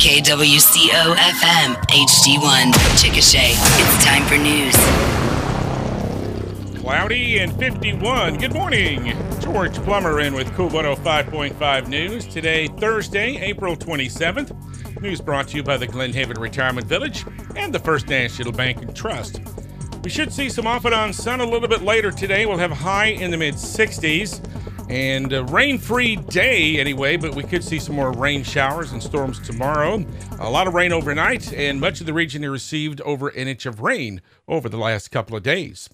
KWCO FM HD1 Chickasha. It's time for news. Cloudy and 51. Good morning. George Plummer in with KOOL 105.5 News. Today, Thursday, April 27th. News brought to you by the Glen Haven Retirement Village and the First National Bank and Trust. We should see some off and on sun a little bit later today. We'll have high in the mid 60s and uh, a rain free day anyway, but we could see some more rain showers and storms tomorrow. A lot of rain overnight, and much of the region received over an inch of rain over the last couple of days.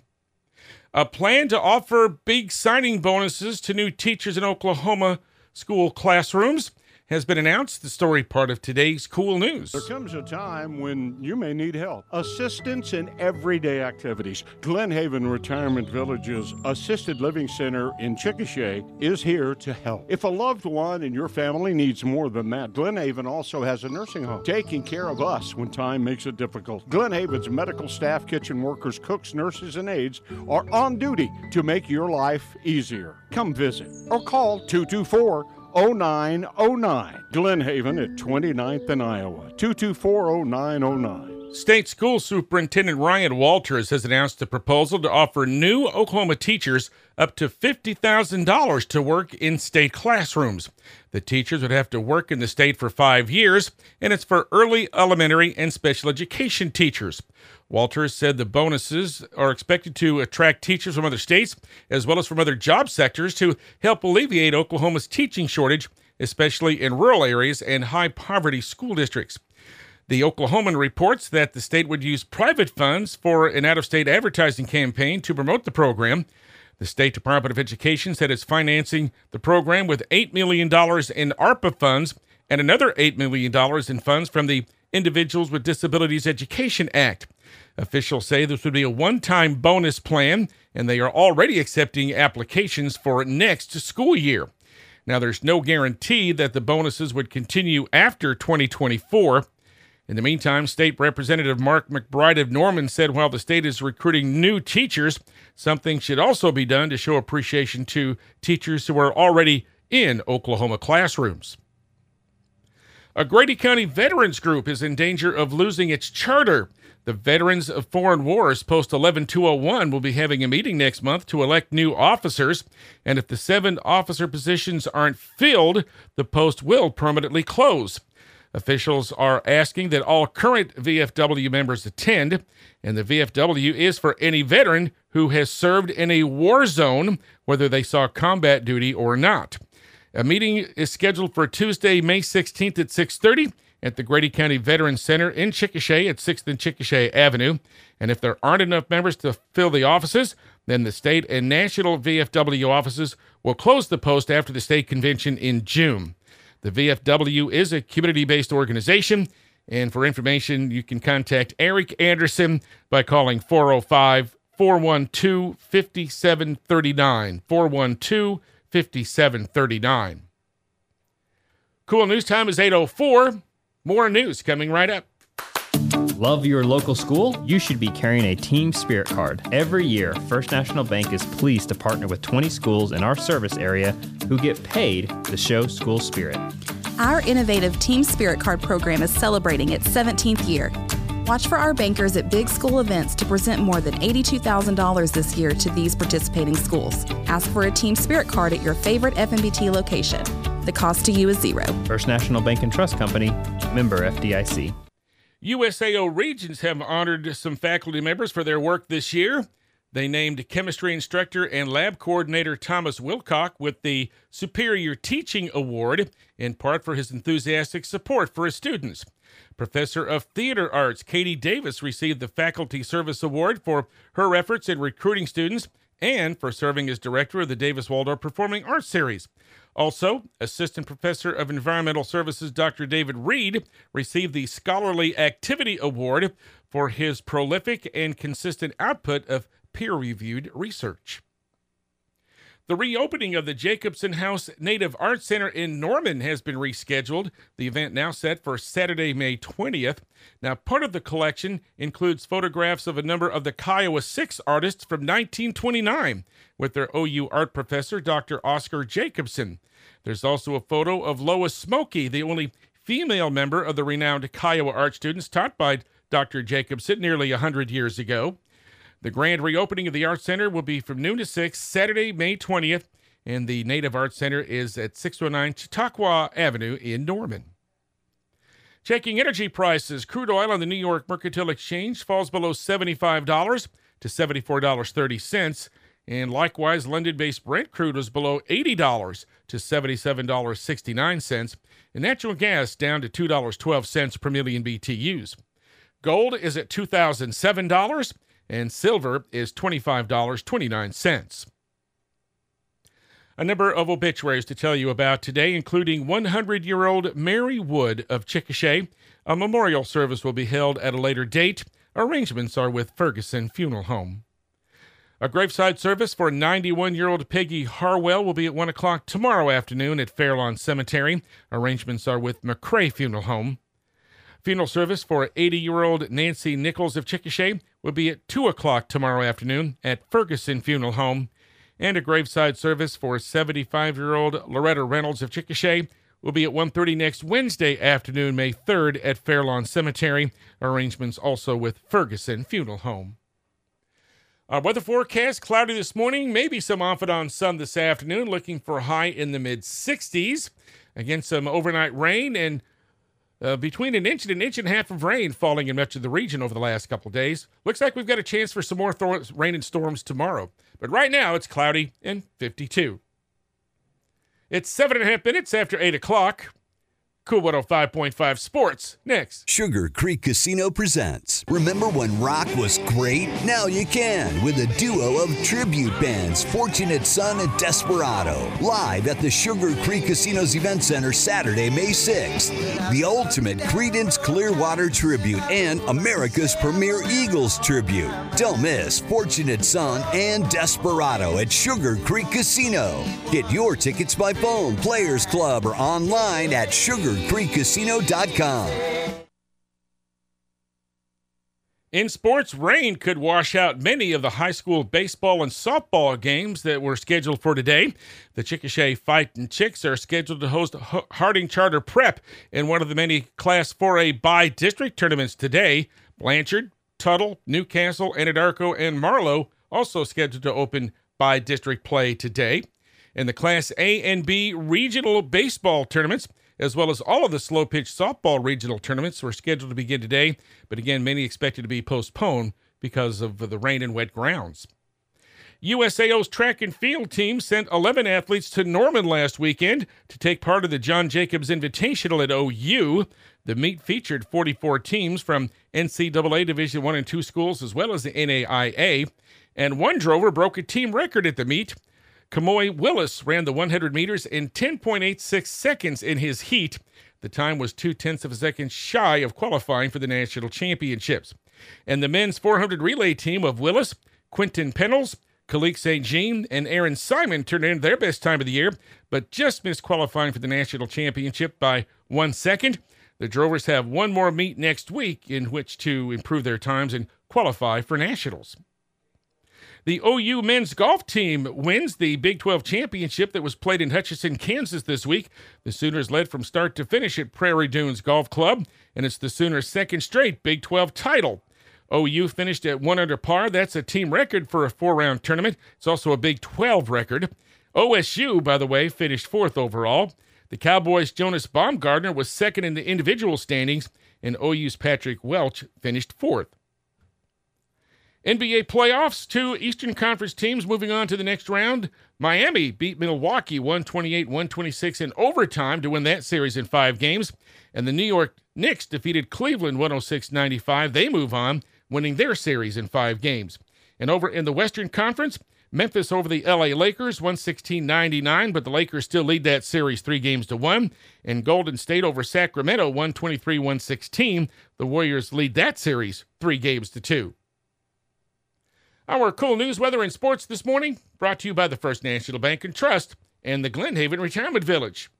A plan to offer big signing bonuses to new teachers in Oklahoma school classrooms has been announced. The story part of today's KOOL news. There comes a time when you may need help. Assistance in everyday activities. Glen Haven Retirement Village's Assisted Living Center in Chickasha is here to help. If a loved one in your family needs more than that, Glen Haven also has a nursing home taking care of us when time makes it difficult. Glen Haven's medical staff, kitchen workers, cooks, nurses, and aides are on duty to make your life easier. Come visit or call 224 0909. Glen Haven at 29th and Iowa. 224 0909. State School Superintendent Ryan Walters has announced a proposal to offer new Oklahoma teachers up to $50,000 to work in state classrooms. The teachers would have to work in the state for five years, and it's for early elementary and special education teachers. Walters said the bonuses are expected to attract teachers from other states as well as from other job sectors to help alleviate Oklahoma's teaching shortage, especially in rural areas and high poverty school districts. The Oklahoman reports that the state would use private funds for an out of state advertising campaign to promote the program. The State Department of Education said it's financing the program with $8 million in ARPA funds and another $8 million in funds from the Individuals with Disabilities Education Act. Officials say this would be a one time bonus plan, and they are already accepting applications for next school year. Now, there's no guarantee that the bonuses would continue after 2024. In the meantime, State Representative Mark McBride of Norman said while the state is recruiting new teachers, something should also be done to show appreciation to teachers who are already in Oklahoma classrooms. A Grady County Veterans Group is in danger of losing its charter. The Veterans of Foreign Wars Post 11201 will be having a meeting next month to elect new officers, and if the seven officer positions aren't filled, the post will permanently close. Officials are asking that all current VFW members attend, and the VFW is for any veteran who has served in a war zone, whether they saw combat duty or not. A meeting is scheduled for Tuesday, May 16th at 6:30 at the Grady County Veterans Center in Chickasha at 6th and Chickasha Avenue. And if there aren't enough members to fill the offices, then the state and national VFW offices will close the post after the state convention in June. The VFW is a community based organization, and for information, you can contact Eric Anderson by calling 405 412 5739. 412 5739. KOOL news time is 804. More news coming right up. Love your local school? You should be carrying a Team Spirit card. Every year, First National Bank is pleased to partner with 20 schools in our service area who get paid to show school spirit. Our innovative Team Spirit Card program is celebrating its 17th year. Watch for our bankers at big school events to present more than $82,000 this year to these participating schools. Ask for a Team Spirit card at your favorite FNBT location. The cost to you is zero. First National Bank and Trust Company, member FDIC. USAO Regents have honored some faculty members for their work this year. They named chemistry instructor and lab coordinator Thomas Wilcock with the Superior Teaching Award, in part for his enthusiastic support for his students. Professor of Theater Arts Katie Davis received the Faculty Service Award for her efforts in recruiting students and for serving as director of the Davis Waldorf Performing Arts Series. Also, Assistant Professor of Environmental Services Dr. David Reed received the Scholarly Activity Award for his prolific and consistent output of peer reviewed research. The reopening of the Jacobson House Native Art Center in Norman has been rescheduled. The event now set for Saturday, May 20th. Now, part of the collection includes photographs of a number of the Kiowa Six artists from 1929 with their OU art professor, Dr. Oscar Jacobson. There's also a photo of Lois Smoky, the only female member of the renowned Kiowa art students taught by Dr. Jacobson nearly 100 years ago. The grand reopening of the Art Center will be from noon to 6, Saturday, May 20th, and the Native Art Center is at 609 Chautauqua Avenue in Norman. Checking energy prices, crude oil on the New York Mercantile Exchange falls below $75 to $74.30. And likewise, London based Brent crude was below $80 to $77.69. And natural gas down to $2.12 per million BTUs. Gold is at $2,007 and silver is $25.29. A number of obituaries to tell you about today, including 100 year old Mary Wood of Chickasha. A memorial service will be held at a later date. Arrangements are with Ferguson Funeral Home. A graveside service for 91 year old Peggy Harwell will be at 1 o'clock tomorrow afternoon at Fairlawn Cemetery. Arrangements are with McCray Funeral Home. Funeral service for 80 year old Nancy Nichols of Chickasha will be at 2 o'clock tomorrow afternoon at Ferguson Funeral Home. And a graveside service for 75 year old Loretta Reynolds of Chickasha will be at 1.30 next Wednesday afternoon, May 3rd at Fairlawn Cemetery. Arrangements also with Ferguson Funeral Home. Our weather forecast cloudy this morning, maybe some off and on sun this afternoon, looking for a high in the mid 60s. Again, some overnight rain and uh, between an inch and an inch and a half of rain falling in much of the region over the last couple days. Looks like we've got a chance for some more th- rain and storms tomorrow. But right now it's cloudy and 52. It's seven and a half minutes after 8 o'clock. KOOL 105.5 Sports next. Sugar Creek Casino presents. Remember when rock was great? Now you can with a duo of tribute bands, Fortunate Son and Desperado, live at the Sugar Creek Casino's Event Center Saturday, May 6th. The ultimate Creedence Clearwater tribute and America's premier Eagles tribute. Don't miss Fortunate Son and Desperado at Sugar Creek Casino. Get your tickets by phone, Players Club, or online at Sugar CreekCasino.com. In sports, rain could wash out many of the high school baseball and softball games that were scheduled for today. The Chickasha Fighting Chicks are scheduled to host Harding Charter Prep in one of the many Class 4A bi-district tournaments today. Blanchard, Tuttle, Newcastle, Anadarko, and Marlow also scheduled to open bi-district play today. In the Class A and B regional baseball tournaments, as well as all of the slow pitch softball regional tournaments were scheduled to begin today, but again, many expected to be postponed because of the rain and wet grounds. USAO's track and field team sent 11 athletes to Norman last weekend to take part of the John Jacobs Invitational at OU. The meet featured 44 teams from NCAA Division 1 and 2 schools as well as the NAIA, and one drover broke a team record at the meet Kamoy Willis ran the 100 meters in 10.86 seconds in his heat. The time was two tenths of a second shy of qualifying for the national championships. And the men's 400 relay team of Willis, Quentin Pennels, Khalik St. Jean, and Aaron Simon turned in their best time of the year, but just missed qualifying for the national championship by one second. The Drovers have one more meet next week in which to improve their times and qualify for nationals. The OU men's golf team wins the Big 12 championship that was played in Hutchinson, Kansas this week. The Sooners led from start to finish at Prairie Dunes Golf Club, and it's the Sooners' second straight Big 12 title. OU finished at one under par. That's a team record for a four round tournament. It's also a Big 12 record. OSU, by the way, finished fourth overall. The Cowboys' Jonas Baumgartner was second in the individual standings, and OU's Patrick Welch finished fourth. NBA playoffs, two Eastern Conference teams moving on to the next round. Miami beat Milwaukee 128 126 in overtime to win that series in five games. And the New York Knicks defeated Cleveland 106 95. They move on, winning their series in five games. And over in the Western Conference, Memphis over the LA Lakers 116 99, but the Lakers still lead that series three games to one. And Golden State over Sacramento 123 116. The Warriors lead that series three games to two. Our KOOL news, weather, and sports this morning brought to you by the First National Bank and Trust and the Glen Haven Retirement Village.